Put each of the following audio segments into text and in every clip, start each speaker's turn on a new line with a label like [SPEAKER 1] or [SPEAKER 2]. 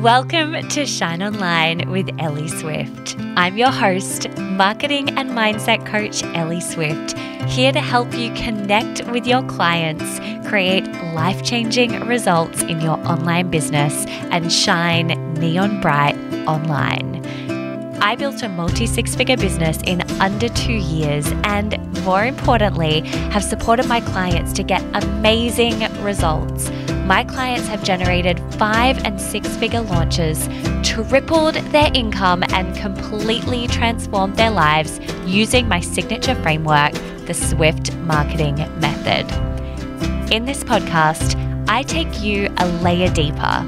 [SPEAKER 1] Welcome to Shine Online with Ellie Swift. I'm your host, marketing and mindset coach Ellie Swift, here to help you connect with your clients, create life changing results in your online business, and shine neon bright online. I built a multi six figure business in under two years, and more importantly, have supported my clients to get amazing results. My clients have generated five and six figure launches, tripled their income, and completely transformed their lives using my signature framework, the Swift Marketing Method. In this podcast, I take you a layer deeper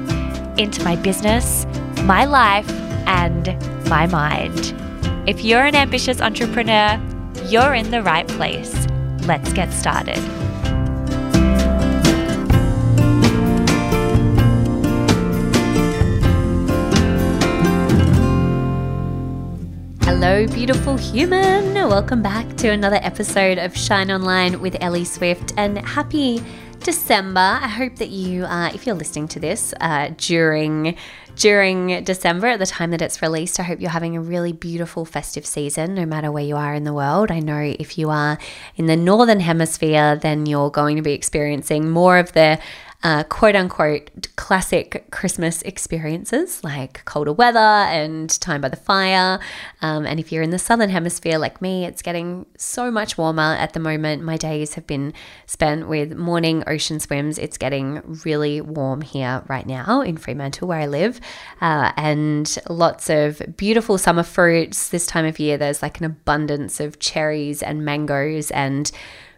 [SPEAKER 1] into my business, my life, and my mind. If you're an ambitious entrepreneur, you're in the right place. Let's get started. Hello, beautiful human. Welcome back to another episode of Shine Online with Ellie Swift and happy December. I hope that you, uh, if you're listening to this uh, during during December at the time that it's released, I hope you're having a really beautiful festive season, no matter where you are in the world. I know if you are in the northern hemisphere, then you're going to be experiencing more of the uh, quote unquote classic Christmas experiences like colder weather and time by the fire. Um, and if you're in the southern hemisphere like me, it's getting so much warmer at the moment. My days have been spent with morning ocean swims. It's getting really warm here right now in Fremantle, where I live, uh, and lots of beautiful summer fruits. This time of year, there's like an abundance of cherries and mangoes and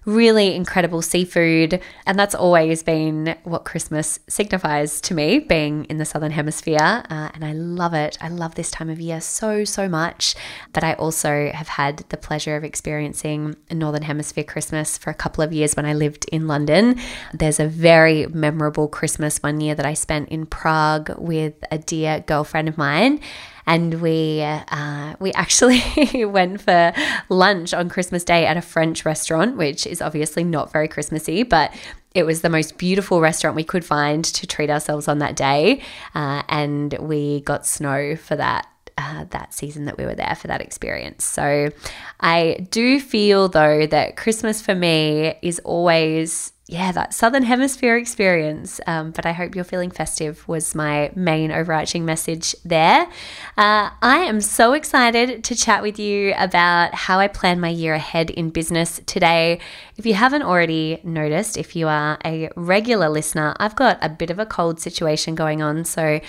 [SPEAKER 1] really incredible seafood. And that's always been what Christmas signifies to me, being in the Southern Hemisphere. Uh, and I love it. I love this time of year so, so much. But I also have had the pleasure of experiencing a Northern Hemisphere Christmas for a couple of years when I lived in London. There's a very memorable Christmas one year that I spent in Prague with a dear girlfriend of mine and we uh, we actually went for lunch on Christmas Day at a French restaurant, which is obviously not very Christmassy, but it was the most beautiful restaurant we could find to treat ourselves on that day, uh, and we got snow for that uh, that season that we were there for that experience. So I do feel though that Christmas for me is always yeah, that Southern Hemisphere experience. Um, but I hope you're feeling festive, was my main overarching message there. Uh, I am so excited to chat with you about how I plan my year ahead in business today. If you haven't already noticed, if you are a regular listener, I've got a bit of a cold situation going on. So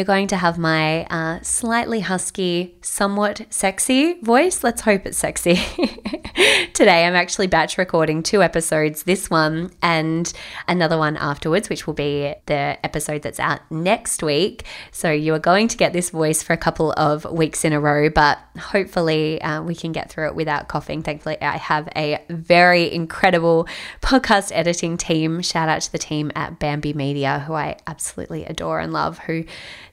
[SPEAKER 1] you're going to have my uh, slightly husky, somewhat sexy voice. Let's hope it's sexy. Today, I'm actually batch recording two episodes this one and another one afterwards, which will be the episode that's out next week. So, you are going to get this voice for a couple of weeks in a row, but hopefully, uh, we can get through it without coughing. Thankfully, I have a very incredible podcast editing team. Shout out to the team at Bambi Media, who I absolutely adore and love, who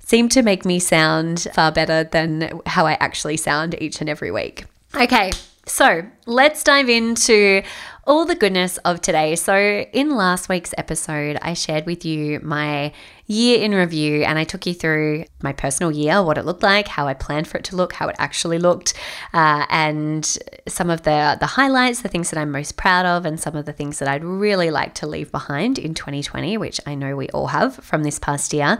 [SPEAKER 1] seem to make me sound far better than how I actually sound each and every week. Okay, so let's dive into all the goodness of today. So, in last week's episode, I shared with you my year in review and I took you through my personal year, what it looked like, how I planned for it to look, how it actually looked, uh, and some of the, the highlights, the things that I'm most proud of, and some of the things that I'd really like to leave behind in 2020, which I know we all have from this past year.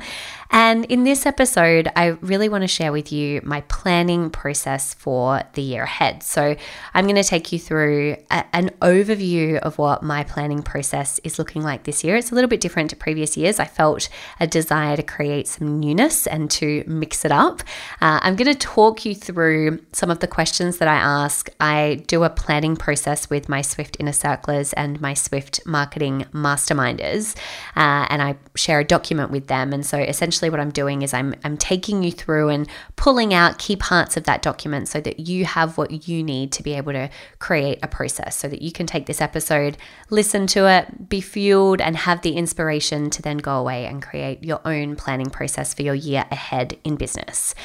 [SPEAKER 1] And in this episode, I really want to share with you my planning process for the year ahead. So, I'm going to take you through a, an overview of what my planning process is looking like this year. It's a little bit different to previous years. I felt a desire to create some newness and to mix it up. Uh, I'm going to talk you through some of the questions that I ask. I do a planning process with my Swift Inner Circlers and my Swift Marketing Masterminders, uh, and I share a document with them. And so essentially, what I'm doing is I'm, I'm taking you through and pulling out key parts of that document so that you have what you need to be able to create a process so that you can take this episode, listen to it, be fueled, and have the inspiration to then go away and create your own planning process for your year ahead in business.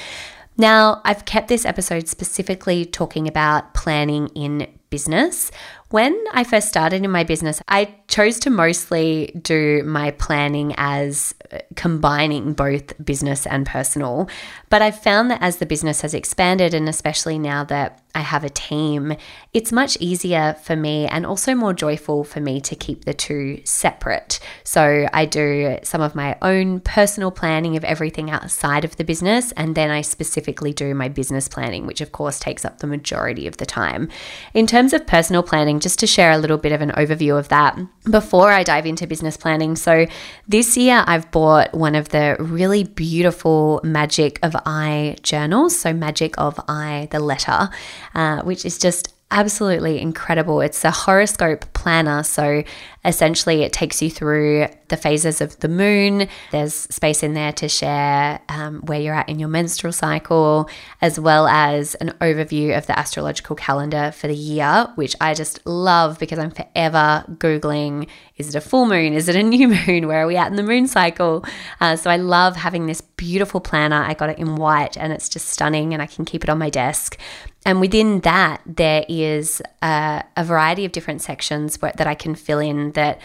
[SPEAKER 1] Now, I've kept this episode specifically talking about planning in business. When I first started in my business, I chose to mostly do my planning as uh, combining both business and personal. But I've found that as the business has expanded, and especially now that I have a team, it's much easier for me and also more joyful for me to keep the two separate. So I do some of my own personal planning of everything outside of the business, and then I specifically do my business planning, which of course takes up the majority of the time. In terms of personal planning, just to share a little bit of an overview of that before I dive into business planning. So this year I've bought one of the really beautiful Magic of I journals. So, Magic of I, the letter uh, which is just absolutely incredible. It's a horoscope planner. So essentially, it takes you through the phases of the moon. There's space in there to share um, where you're at in your menstrual cycle, as well as an overview of the astrological calendar for the year, which I just love because I'm forever Googling is it a full moon? Is it a new moon? Where are we at in the moon cycle? Uh, so I love having this beautiful planner. I got it in white and it's just stunning, and I can keep it on my desk. And within that, there is a, a variety of different sections where, that I can fill in that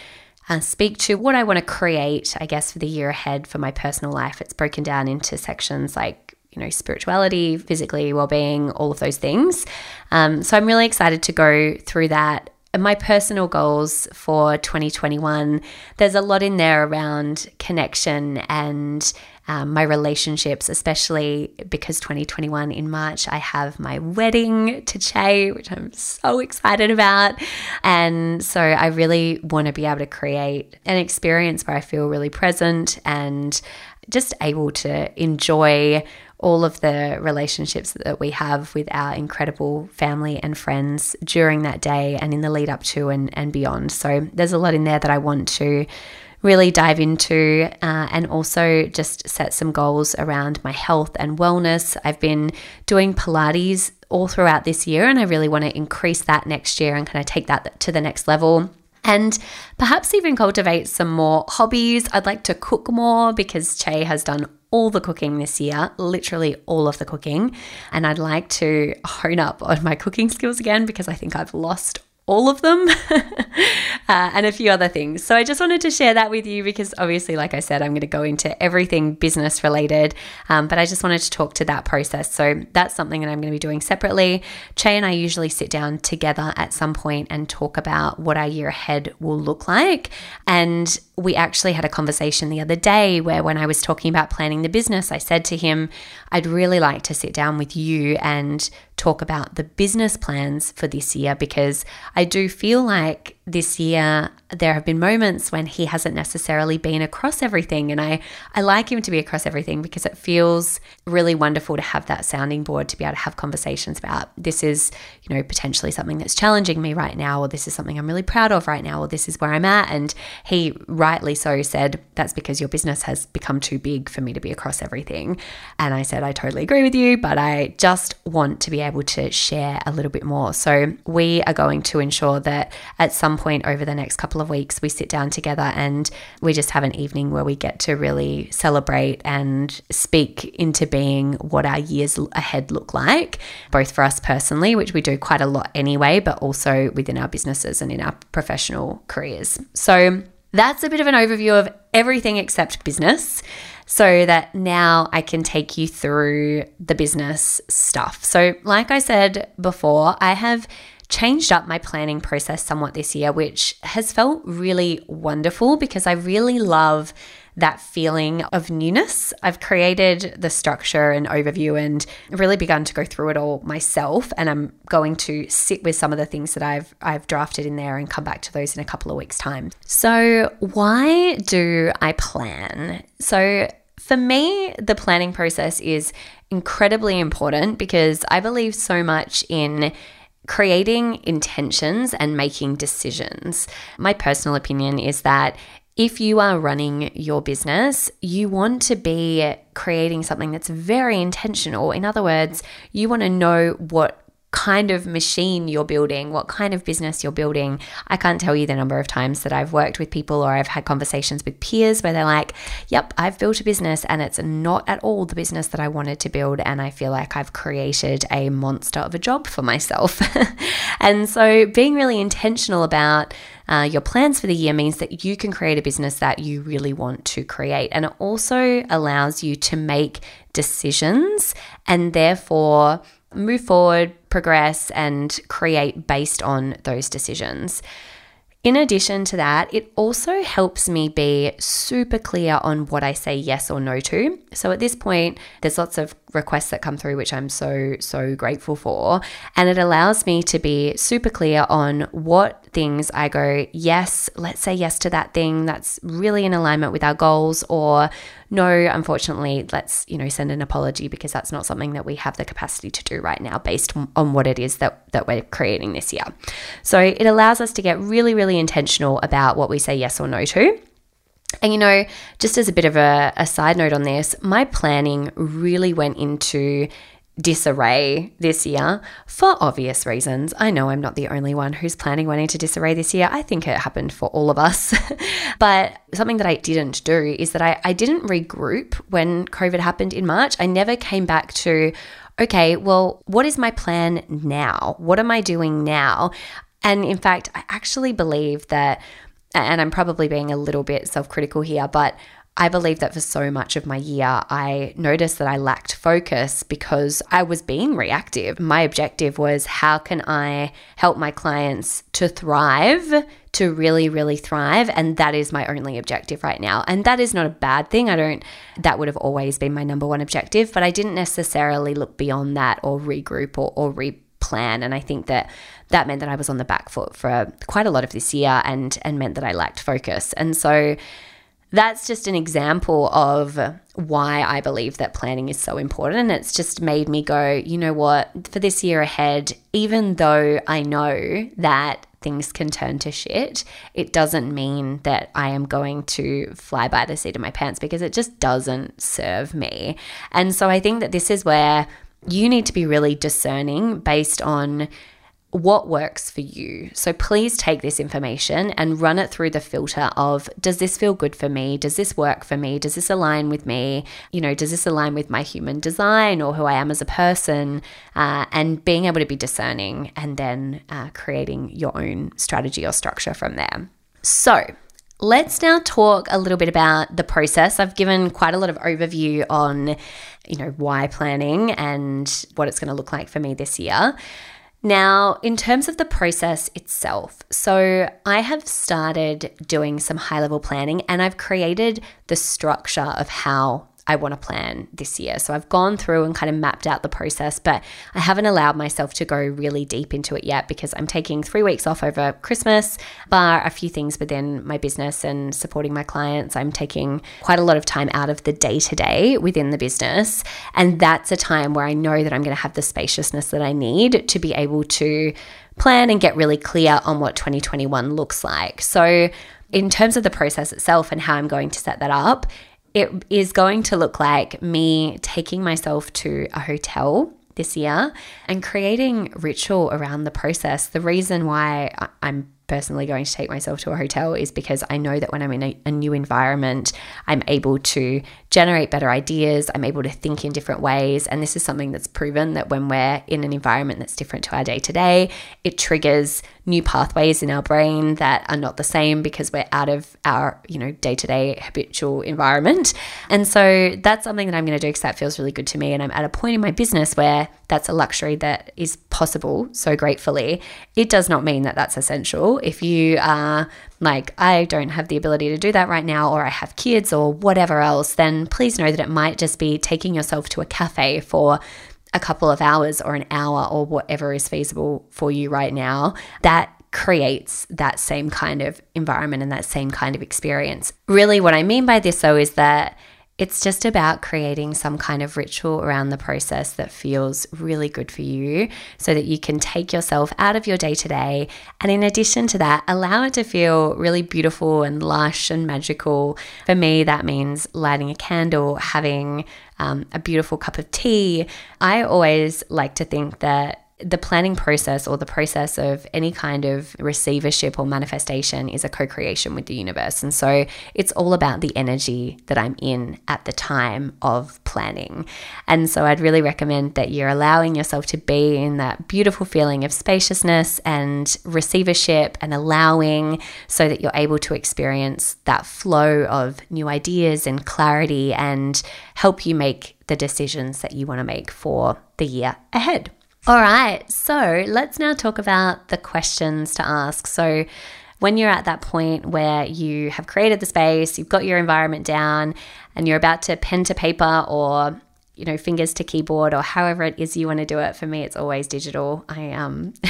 [SPEAKER 1] uh, speak to what I want to create, I guess, for the year ahead for my personal life. It's broken down into sections like you know, spirituality, physically well-being, all of those things. Um, so I'm really excited to go through that and my personal goals for 2021, there's a lot in there around connection and um, my relationships, especially because 2021 in March, I have my wedding to Che, which I'm so excited about. And so I really want to be able to create an experience where I feel really present and just able to enjoy all of the relationships that we have with our incredible family and friends during that day and in the lead up to and, and beyond. So there's a lot in there that I want to really dive into uh, and also just set some goals around my health and wellness. I've been doing Pilates all throughout this year and I really want to increase that next year and kind of take that to the next level and perhaps even cultivate some more hobbies. I'd like to cook more because Che has done all the cooking this year, literally all of the cooking. And I'd like to hone up on my cooking skills again because I think I've lost all of them uh, and a few other things. So I just wanted to share that with you because obviously, like I said, I'm going to go into everything business related, um, but I just wanted to talk to that process. So that's something that I'm going to be doing separately. Che and I usually sit down together at some point and talk about what our year ahead will look like. And we actually had a conversation the other day where, when I was talking about planning the business, I said to him, I'd really like to sit down with you and talk about the business plans for this year because I do feel like this year there have been moments when he hasn't necessarily been across everything and I I like him to be across everything because it feels really wonderful to have that sounding board to be able to have conversations about this is you know potentially something that's challenging me right now or this is something I'm really proud of right now or this is where I'm at. And he rightly so said that's because your business has become too big for me to be across everything. And I said I totally agree with you but I just want to be able to share a little bit more. So we are going to ensure that at some point over the next couple of weeks, we sit down together and we just have an evening where we get to really celebrate and speak into being what our years ahead look like, both for us personally, which we do quite a lot anyway, but also within our businesses and in our professional careers. So, that's a bit of an overview of everything except business so that now I can take you through the business stuff. So, like I said before, I have changed up my planning process somewhat this year, which has felt really wonderful because I really love that feeling of newness. I've created the structure and overview and really begun to go through it all myself and I'm going to sit with some of the things that I've I've drafted in there and come back to those in a couple of weeks time. So, why do I plan? So, for me, the planning process is incredibly important because I believe so much in creating intentions and making decisions. My personal opinion is that if you are running your business, you want to be creating something that's very intentional. In other words, you want to know what kind of machine you're building, what kind of business you're building. I can't tell you the number of times that I've worked with people or I've had conversations with peers where they're like, Yep, I've built a business and it's not at all the business that I wanted to build. And I feel like I've created a monster of a job for myself. and so being really intentional about uh, your plans for the year means that you can create a business that you really want to create. And it also allows you to make decisions and therefore move forward, progress, and create based on those decisions. In addition to that, it also helps me be super clear on what I say yes or no to. So at this point, there's lots of requests that come through, which I'm so, so grateful for. And it allows me to be super clear on what things I go, yes, let's say yes to that thing that's really in alignment with our goals, or no, unfortunately, let's, you know, send an apology because that's not something that we have the capacity to do right now based on what it is that, that we're creating this year. So it allows us to get really, really intentional about what we say yes or no to. And you know, just as a bit of a, a side note on this, my planning really went into disarray this year for obvious reasons. I know I'm not the only one who's planning went into disarray this year. I think it happened for all of us. but something that I didn't do is that I, I didn't regroup when COVID happened in March. I never came back to, okay, well, what is my plan now? What am I doing now? And in fact, I actually believe that, and I'm probably being a little bit self critical here, but I believe that for so much of my year, I noticed that I lacked focus because I was being reactive. My objective was how can I help my clients to thrive, to really, really thrive? And that is my only objective right now. And that is not a bad thing. I don't, that would have always been my number one objective, but I didn't necessarily look beyond that or regroup or, or replan. And I think that that meant that I was on the back foot for quite a lot of this year and, and meant that I lacked focus. And so, that's just an example of why I believe that planning is so important. And it's just made me go, you know what, for this year ahead, even though I know that things can turn to shit, it doesn't mean that I am going to fly by the seat of my pants because it just doesn't serve me. And so I think that this is where you need to be really discerning based on what works for you. So please take this information and run it through the filter of does this feel good for me? Does this work for me? Does this align with me? You know, does this align with my human design or who I am as a person? Uh, and being able to be discerning and then uh, creating your own strategy or structure from there. So, Let's now talk a little bit about the process. I've given quite a lot of overview on, you know, why planning and what it's going to look like for me this year. Now, in terms of the process itself, so I have started doing some high level planning and I've created the structure of how I want to plan this year. So I've gone through and kind of mapped out the process, but I haven't allowed myself to go really deep into it yet because I'm taking three weeks off over Christmas, bar a few things within my business and supporting my clients. I'm taking quite a lot of time out of the day to day within the business. And that's a time where I know that I'm going to have the spaciousness that I need to be able to plan and get really clear on what 2021 looks like. So, in terms of the process itself and how I'm going to set that up, it is going to look like me taking myself to a hotel this year and creating ritual around the process. The reason why I'm personally going to take myself to a hotel is because I know that when I'm in a, a, new environment, I'm able to generate better ideas. I'm able to think in different ways. And this is something that's proven that when we're in an environment that's different to our day to day, it triggers new pathways in our brain that are not the same because we're out of our, you know, day-to-day habitual environment. And so that's something that I'm going to do because that feels really good to me. And I'm at a point in my business where that's a luxury that is possible so gratefully. It does not mean that that's essential. If you are like, I don't have the ability to do that right now, or I have kids or whatever else, then please know that it might just be taking yourself to a cafe for a couple of hours or an hour or whatever is feasible for you right now, that creates that same kind of environment and that same kind of experience. Really, what I mean by this though is that it's just about creating some kind of ritual around the process that feels really good for you so that you can take yourself out of your day to day. And in addition to that, allow it to feel really beautiful and lush and magical. For me, that means lighting a candle, having um, a beautiful cup of tea. I always like to think that the planning process or the process of any kind of receivership or manifestation is a co creation with the universe. And so it's all about the energy that I'm in at the time of planning. And so I'd really recommend that you're allowing yourself to be in that beautiful feeling of spaciousness and receivership and allowing so that you're able to experience that flow of new ideas and clarity and help you make the decisions that you want to make for the year ahead. All right, so let's now talk about the questions to ask. So, when you're at that point where you have created the space, you've got your environment down, and you're about to pen to paper or you know fingers to keyboard or however it is you want to do it. For me it's always digital. I um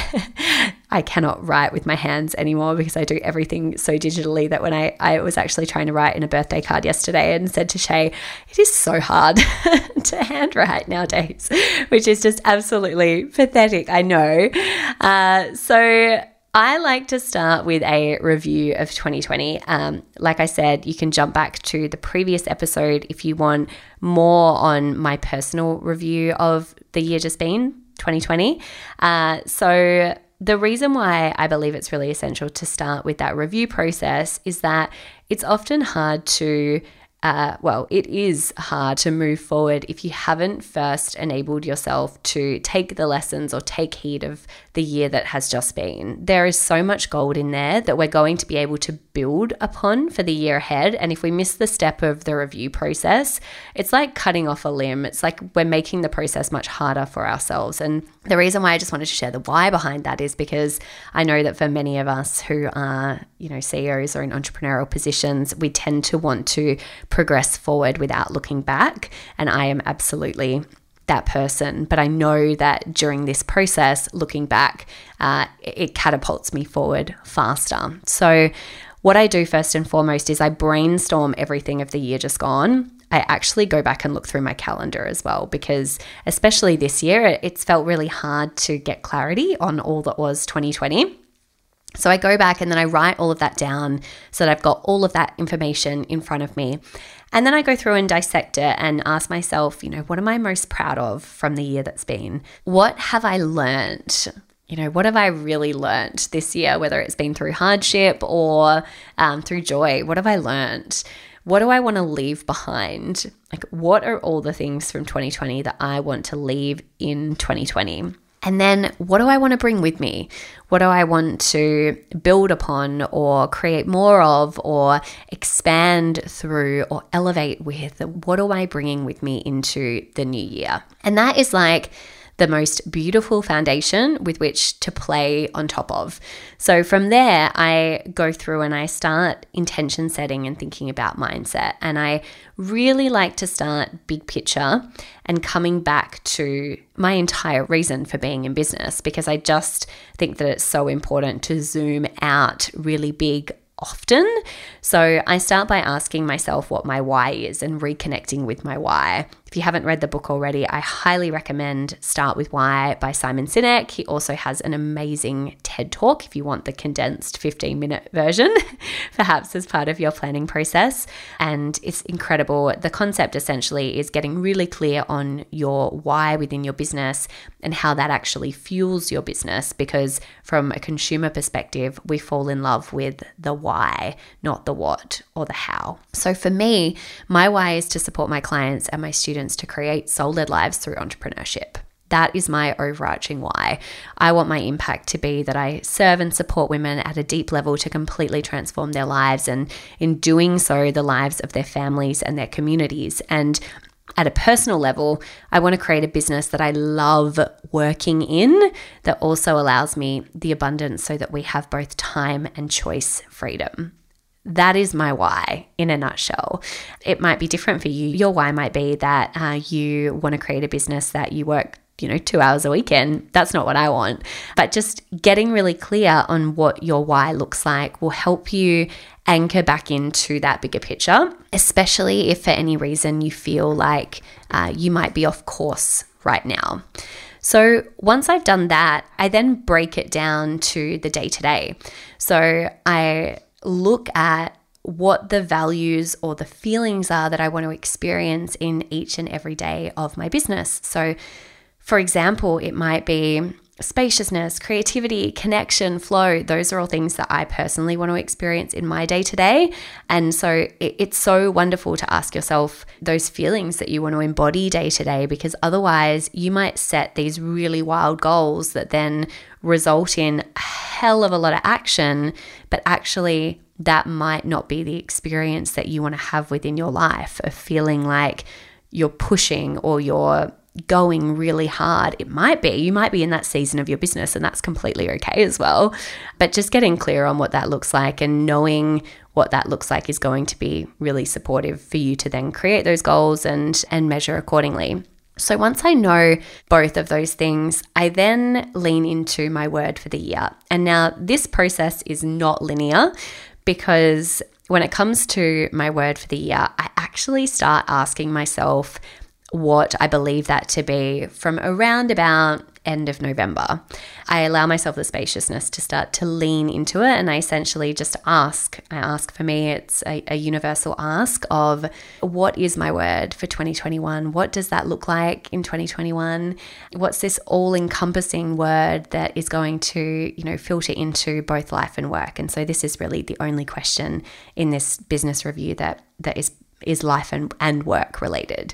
[SPEAKER 1] i cannot write with my hands anymore because i do everything so digitally that when i i was actually trying to write in a birthday card yesterday and said to Che it is so hard to handwrite nowadays which is just absolutely pathetic i know. Uh, so I like to start with a review of 2020. Um, like I said, you can jump back to the previous episode if you want more on my personal review of the year just been, 2020. Uh, so, the reason why I believe it's really essential to start with that review process is that it's often hard to uh, well, it is hard to move forward if you haven't first enabled yourself to take the lessons or take heed of the year that has just been. There is so much gold in there that we're going to be able to build upon for the year ahead. And if we miss the step of the review process, it's like cutting off a limb. It's like we're making the process much harder for ourselves. And the reason why I just wanted to share the why behind that is because I know that for many of us who are, you know, CEOs or in entrepreneurial positions, we tend to want to progress forward without looking back. And I am absolutely that person. But I know that during this process, looking back, uh, it catapults me forward faster. So, what I do first and foremost is I brainstorm everything of the year just gone. I actually go back and look through my calendar as well because, especially this year, it's felt really hard to get clarity on all that was 2020. So I go back and then I write all of that down so that I've got all of that information in front of me. And then I go through and dissect it and ask myself, you know, what am I most proud of from the year that's been? What have I learned? You know, what have I really learned this year, whether it's been through hardship or um, through joy? What have I learned? What do I want to leave behind? Like, what are all the things from 2020 that I want to leave in 2020? And then what do I want to bring with me? What do I want to build upon or create more of or expand through or elevate with? What am I bringing with me into the new year? And that is like, the most beautiful foundation with which to play on top of. So from there, I go through and I start intention setting and thinking about mindset. And I really like to start big picture and coming back to my entire reason for being in business because I just think that it's so important to zoom out really big often. So I start by asking myself what my why is and reconnecting with my why. If you haven't read the book already, I highly recommend Start with Why by Simon Sinek. He also has an amazing TED Talk if you want the condensed 15 minute version, perhaps as part of your planning process. And it's incredible. The concept essentially is getting really clear on your why within your business and how that actually fuels your business. Because from a consumer perspective, we fall in love with the why, not the what or the how. So for me, my why is to support my clients and my students students to create soul led lives through entrepreneurship. That is my overarching why. I want my impact to be that I serve and support women at a deep level to completely transform their lives, and in doing so, the lives of their families and their communities. And at a personal level, I want to create a business that I love working in that also allows me the abundance so that we have both time and choice freedom. That is my why in a nutshell. It might be different for you. Your why might be that uh, you want to create a business that you work you know, two hours a weekend. That's not what I want. But just getting really clear on what your why looks like will help you anchor back into that bigger picture, especially if for any reason you feel like uh, you might be off course right now. So once I've done that, I then break it down to the day to day. So I look at what the values or the feelings are that I want to experience in each and every day of my business. So, for example, it might be spaciousness, creativity, connection, flow, those are all things that I personally want to experience in my day to day. And so it, it's so wonderful to ask yourself those feelings that you want to embody day to day, because otherwise you might set these really wild goals that then result in hell of a lot of action, but actually that might not be the experience that you want to have within your life of feeling like you're pushing or you're going really hard. It might be, you might be in that season of your business, and that's completely okay as well. But just getting clear on what that looks like and knowing what that looks like is going to be really supportive for you to then create those goals and and measure accordingly. So once I know both of those things, I then lean into my word for the year. And now this process is not linear because when it comes to my word for the year, I actually start asking myself what I believe that to be from around about end of November. I allow myself the spaciousness to start to lean into it and I essentially just ask. I ask for me, it's a, a, universal ask of what is my word for 2021? What does that look like in 2021? What's this all encompassing word that is going to, you know, filter into both life and work? And so this is really the only question in this business review that that is is life and, and work related.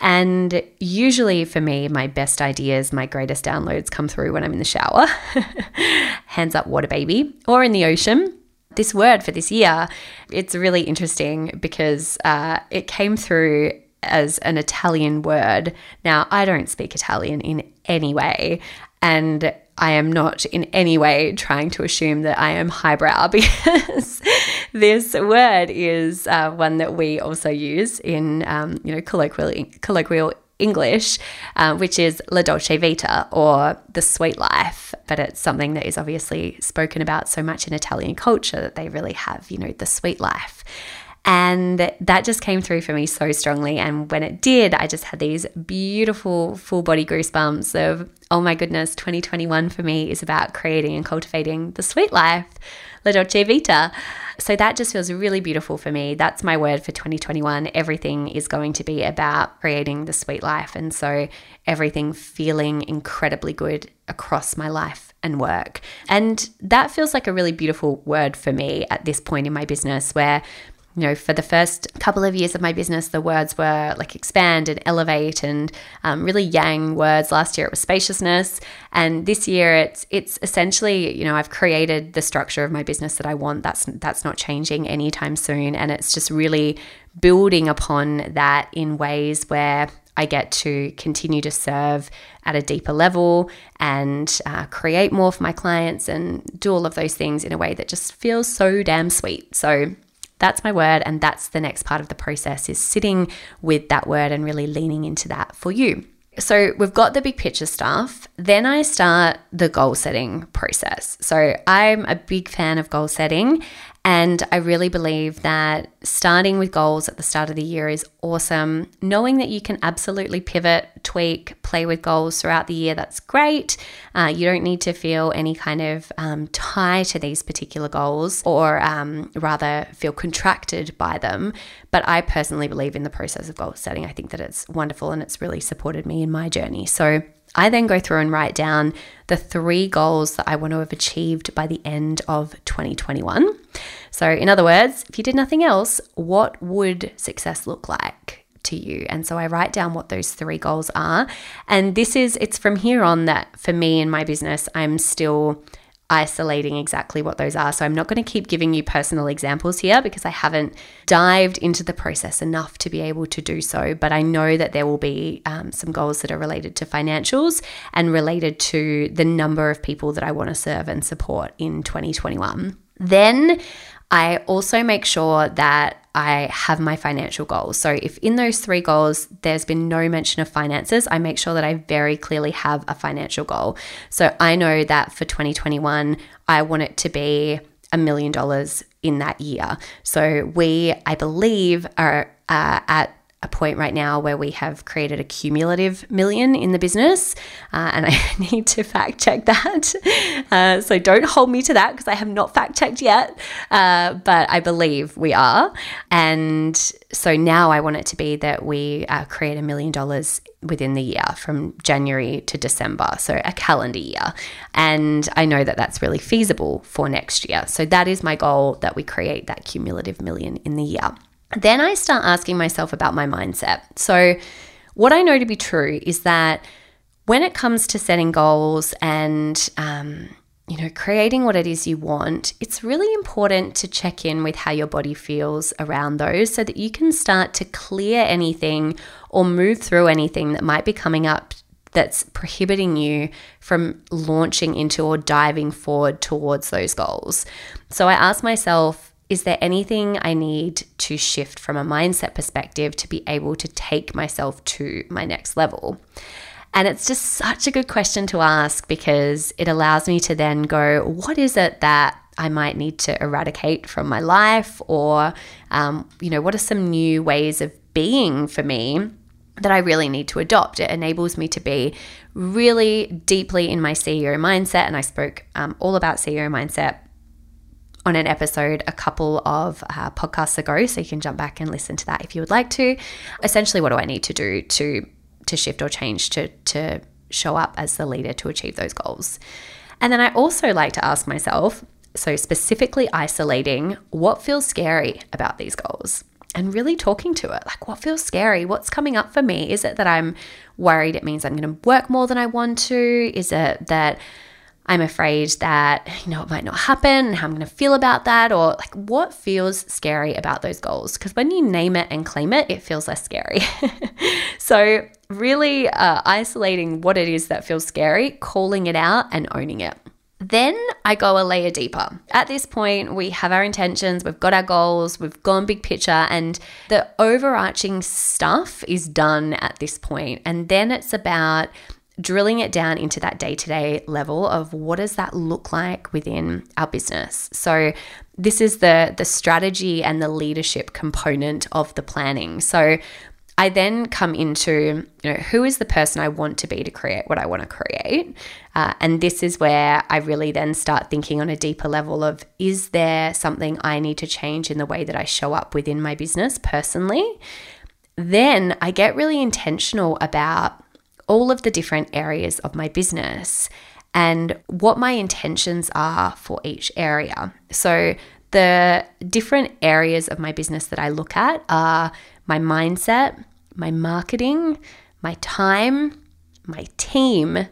[SPEAKER 1] And usually for me, my best ideas, my greatest downloads come through when I'm in the shower, hands up, water baby, or in the ocean. This word for this year, it's really interesting because uh, it came through as an Italian word. Now, I don't speak Italian in any way. And I am not in any way trying to assume that I am highbrow because this word is uh, one that we also use in, um, you know, colloquial, colloquial English, uh, which is La Dolce Vita or the sweet life. But it's something that is obviously spoken about so much in Italian culture that they really have, you know, the sweet life. And that just came through for me so strongly. And when it did, I just had these beautiful full body goosebumps of, oh my goodness, 2021 for me is about creating and cultivating the sweet life, La Dolce Vita. So that just feels really beautiful for me. That's my word for 2021. Everything is going to be about creating the sweet life. And so everything feeling incredibly good across my life and work. And that feels like a really beautiful word for me at this point in my business where you know, for the first couple of years of my business, the words were like expand and elevate and um, really yang words. Last year it was spaciousness, and this year it's it's essentially you know I've created the structure of my business that I want. That's that's not changing anytime soon, and it's just really building upon that in ways where I get to continue to serve at a deeper level and uh, create more for my clients and do all of those things in a way that just feels so damn sweet. So that's my word. And that's the next part of the process is sitting with that word and really leaning into that for you. So we've got the big picture stuff. Then I start the goal setting process. So I'm a big fan of goal setting and I really believe that starting with goals at the start of the year is awesome. Knowing that you can absolutely pivot, tweak, play with goals throughout the year, that's great. Uh, you don't need to feel any kind of um, tie to these particular goals or um, rather feel contracted by them. But I personally believe in the process of goal setting. I think that it's wonderful and it's really supported me in my journey. So I then go through and write down the three goals that I want to have achieved by the end of 2021. So, in other words, if you did nothing else, what would success look like? to you. And so I write down what those three goals are. And this is, it's from here on that for me in my business, I'm still isolating exactly what those are. So I'm not going to keep giving you personal examples here because I haven't dived into the process enough to be able to do so. But I know that there will be um, some goals that are related to financials and related to the number of people that I want to serve and support in 2021. Then I also make sure that I have my financial goals. So, if in those three goals there's been no mention of finances, I make sure that I very clearly have a financial goal. So, I know that for 2021, I want it to be a million dollars in that year. So, we, I believe, are uh, at a point right now where we have created a cumulative million in the business, uh, and I need to fact check that. Uh, so don't hold me to that because I have not fact checked yet, uh, but I believe we are. And so now I want it to be that we uh, create a million dollars within the year from January to December, so a calendar year. And I know that that's really feasible for next year. So that is my goal that we create that cumulative million in the year. Then I start asking myself about my mindset. So, what I know to be true is that when it comes to setting goals and um, you know, creating what it is you want, it's really important to check in with how your body feels around those so that you can start to clear anything or move through anything that might be coming up that's prohibiting you from launching into or diving forward towards those goals. So I ask myself, is there anything I need to shift from a mindset perspective to be able to take myself to my next level? And it's just such a good question to ask because it allows me to then go, what is it that I might need to eradicate from my life? Or, um, you know, what are some new ways of being for me? That I really need to adopt. It enables me to be really deeply in my CEO mindset. And I spoke um, all about CEO mindset on an episode a couple of uh, podcasts ago. So you can jump back and listen to that if you would like to. Essentially, what do I need to do to to shift or change to, to show up as the leader to achieve those goals. And then I also like to ask myself so, specifically isolating what feels scary about these goals and really talking to it. Like, what feels scary? What's coming up for me? Is it that I'm worried it means I'm going to work more than I want to? Is it that I'm afraid that, you know, it might not happen and how I'm going to feel about that, or like what feels scary about those goals. Because when you name it and claim it, it feels less scary. so, really uh, isolating what it is that feels scary, calling it out, and owning it. Then I go a layer deeper. At this point, we have our intentions, we've got our goals, we've gone big picture, and the overarching stuff is done at this point. And then it's about drilling it down into that day to day level of what does that look like within our business. So, this is the, the strategy and the leadership component of the planning. So, I then come into, you know, who is the person I want to be to create what I want to create? Uh, and this is where I really then start thinking on a deeper level of is there something I need to change in the way that I show up within my business personally? Then I get really intentional about all of the different areas of my business and what my intentions are for each area. So, the different areas of my business that I look at are my mindset, my marketing, my time, my team,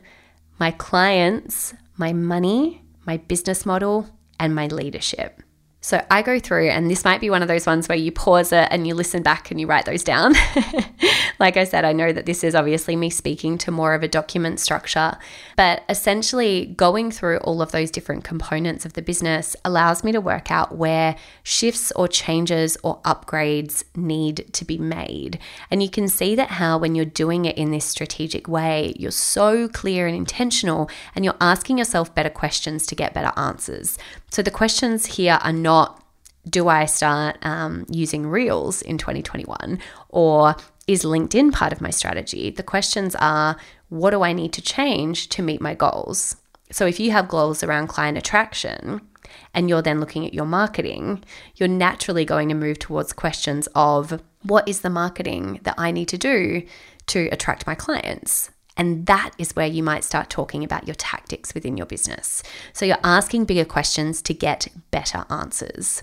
[SPEAKER 1] my clients, my money, my business model, and my leadership. So I go through, and this might be one of those ones where you pause it and you listen back and you write those down. like I said, I know that this is obviously me speaking to more of a document structure, but essentially going through all of those different components of the business allows me to work out where shifts or changes or upgrades need to be made. And you can see that how, when you're doing it in this strategic way, you're so clear and intentional, and you're asking yourself better questions to get better answers. So the questions here are not do I start um, using Reels in 2021 or is LinkedIn part of my strategy? The questions are what do I need to change to meet my goals? So if you have goals around client attraction, and you're then looking at your marketing, you're naturally going to move towards questions of what is the marketing that I need to do to attract my clients? And that is where you might start talking about your tactics within your business. So you're asking bigger questions to get better answers.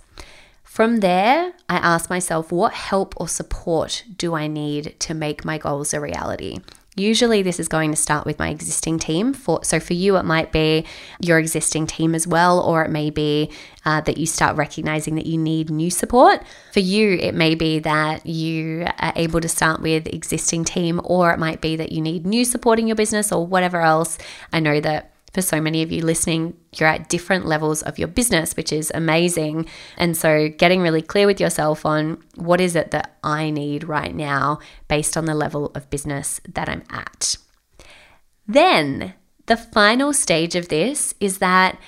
[SPEAKER 1] From there, I ask myself, what help or support do I need to make my goals a reality? Usually, this is going to start with my existing team. For so for you, it might be your existing team as well, or it may be uh, that you start recognizing that you need new support. For you, it may be that you are able to start with existing team, or it might be that you need new support in your business, or whatever else. I know that for so many of you listening, you're at different levels of your business, which is amazing. And so, getting really clear with yourself on what is it that I need right now based on the level of business that I'm at. Then, the final stage of this is that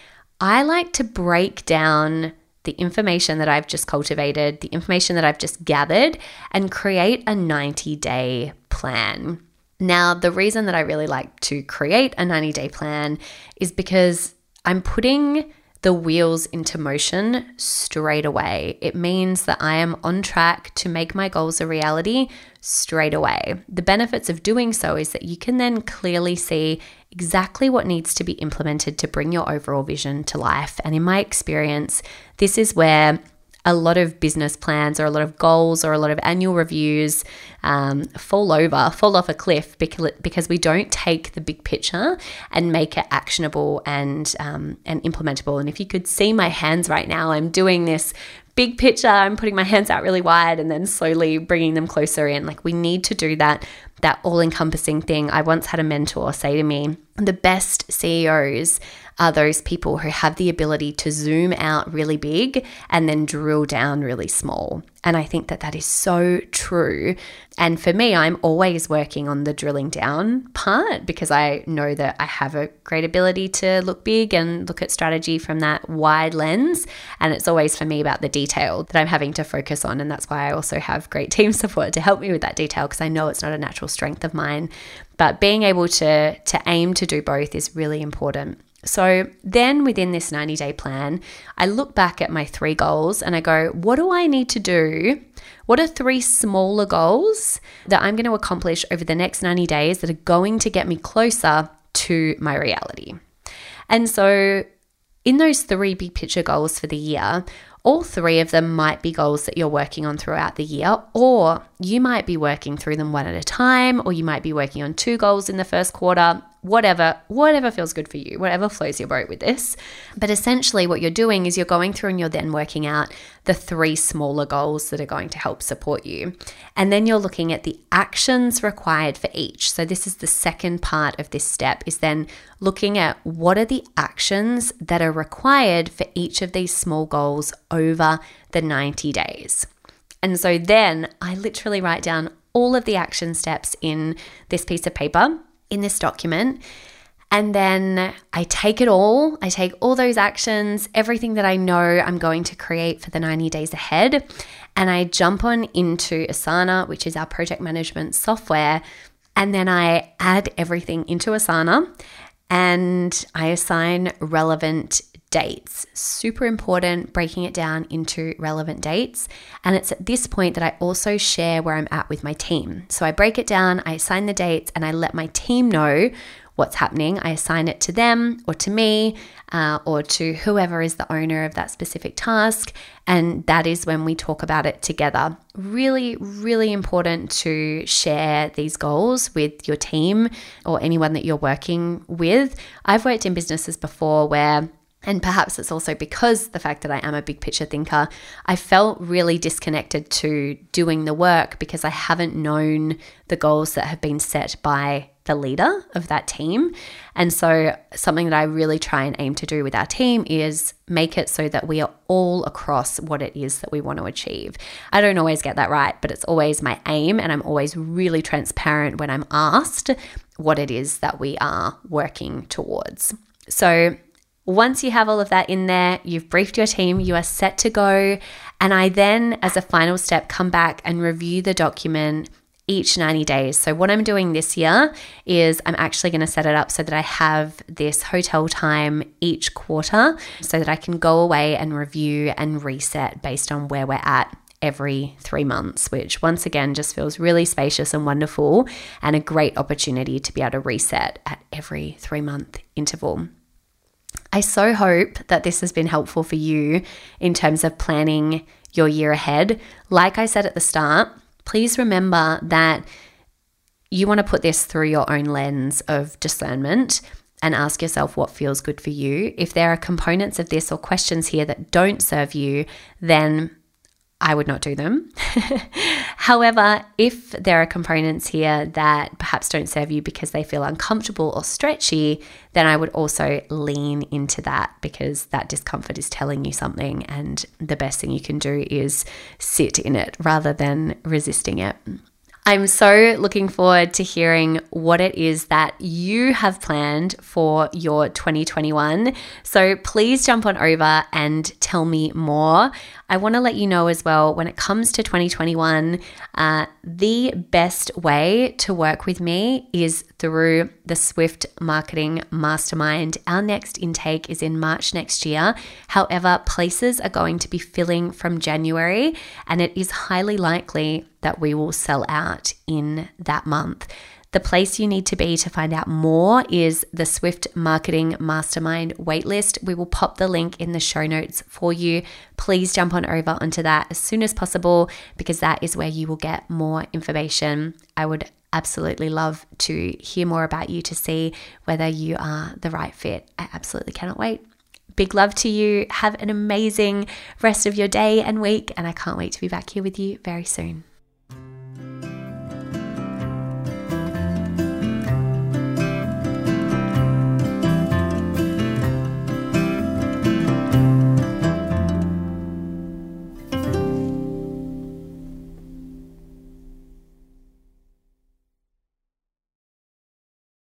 [SPEAKER 1] I like to break down the information that I've just cultivated, the information that I've just gathered, and create a 90 day plan. Now, the reason that I really like to create a 90 day plan is because I'm putting the wheels into motion straight away. It means that I am on track to make my goals a reality straight away. The benefits of doing so is that you can then clearly see exactly what needs to be implemented to bring your overall vision to life. And in my experience, this is where a lot of business plans or a lot of goals or a lot of annual reviews um, fall over, fall off a cliff because, we don't take the big picture and make it actionable and um, and implementable. And if you could see my hands right now, I'm doing this big picture. I'm putting my hands out really wide and then slowly bringing them closer in. Like we need to do that that all encompassing thing. I once had a mentor say to me, the best CEOs are those people who have the ability to zoom out really big and then drill down really small. And I think that that is so true. And for me, I'm always working on the drilling down part because I know that I have a great ability to look big and look at strategy from that wide lens. And it's always for me about the detail that I'm having to focus on. And that's why I also have great team support to help me with that detail because I know it's not a natural strength of mine. But being able to, to aim to do both is really important. So then within this 90 day plan, I look back at my three goals and I go, what do I need to do? What are three smaller goals that I'm going to accomplish over the next 90 days that are going to get me closer to my reality? And so in those three big picture goals for the year, all three of them might be goals that you're working on throughout the year, or you might be working through them one at a time, or you might be working on two goals in the first quarter, whatever, whatever feels good for you, whatever flows your boat with this. But essentially, what you're doing is you're going through and you're then working out the three smaller goals that are going to help support you. And then you're looking at the actions required for each. So, this is the second part of this step, is then looking at what are the actions that are required for each of these small goals over the 90 days. And so then I literally write down all of the action steps in this piece of paper in this document. And then I take it all, I take all those actions, everything that I know I'm going to create for the 90 days ahead, and I jump on into Asana, which is our project management software. And then I add everything into Asana and I assign relevant dates. Super important, breaking it down into relevant dates. And it's at this point that I also share where I'm at with my team. So I break it down, I assign the dates, and I let my team know what's happening. I assign it to them or to me uh, or to whoever is the owner of that specific task. And that is when we talk about it together. Really, really important to share these goals with your team or anyone that you're working with. I've worked in businesses before where and perhaps it's also because the fact that I am a big picture thinker, I felt really disconnected to doing the work because I haven't known the goals that have been set by the leader of that team. And so, something that I really try and aim to do with our team is make it so that we are all across what it is that we want to achieve. I don't always get that right, but it's always my aim. And I'm always really transparent when I'm asked what it is that we are working towards. So, once you have all of that in there, you've briefed your team, you are set to go. And I then, as a final step, come back and review the document each 90 days. So, what I'm doing this year is I'm actually going to set it up so that I have this hotel time each quarter so that I can go away and review and reset based on where we're at every three months, which once again just feels really spacious and wonderful and a great opportunity to be able to reset at every three month interval. I so hope that this has been helpful for you in terms of planning your year ahead. Like I said at the start, please remember that you want to put this through your own lens of discernment and ask yourself what feels good for you. If there are components of this or questions here that don't serve you, then I would not do them. However, if there are components here that perhaps don't serve you because they feel uncomfortable or stretchy, then I would also lean into that because that discomfort is telling you something, and the best thing you can do is sit in it rather than resisting it. I'm so looking forward to hearing what it is that you have planned for your 2021. So please jump on over and tell me more. I want to let you know as well when it comes to 2021, uh, the best way to work with me is through the Swift Marketing Mastermind. Our next intake is in March next year. However, places are going to be filling from January, and it is highly likely that we will sell out in that month. The place you need to be to find out more is the Swift Marketing Mastermind waitlist. We will pop the link in the show notes for you. Please jump on over onto that as soon as possible because that is where you will get more information. I would absolutely love to hear more about you to see whether you are the right fit. I absolutely cannot wait. Big love to you. Have an amazing rest of your day and week, and I can't wait to be back here with you very soon.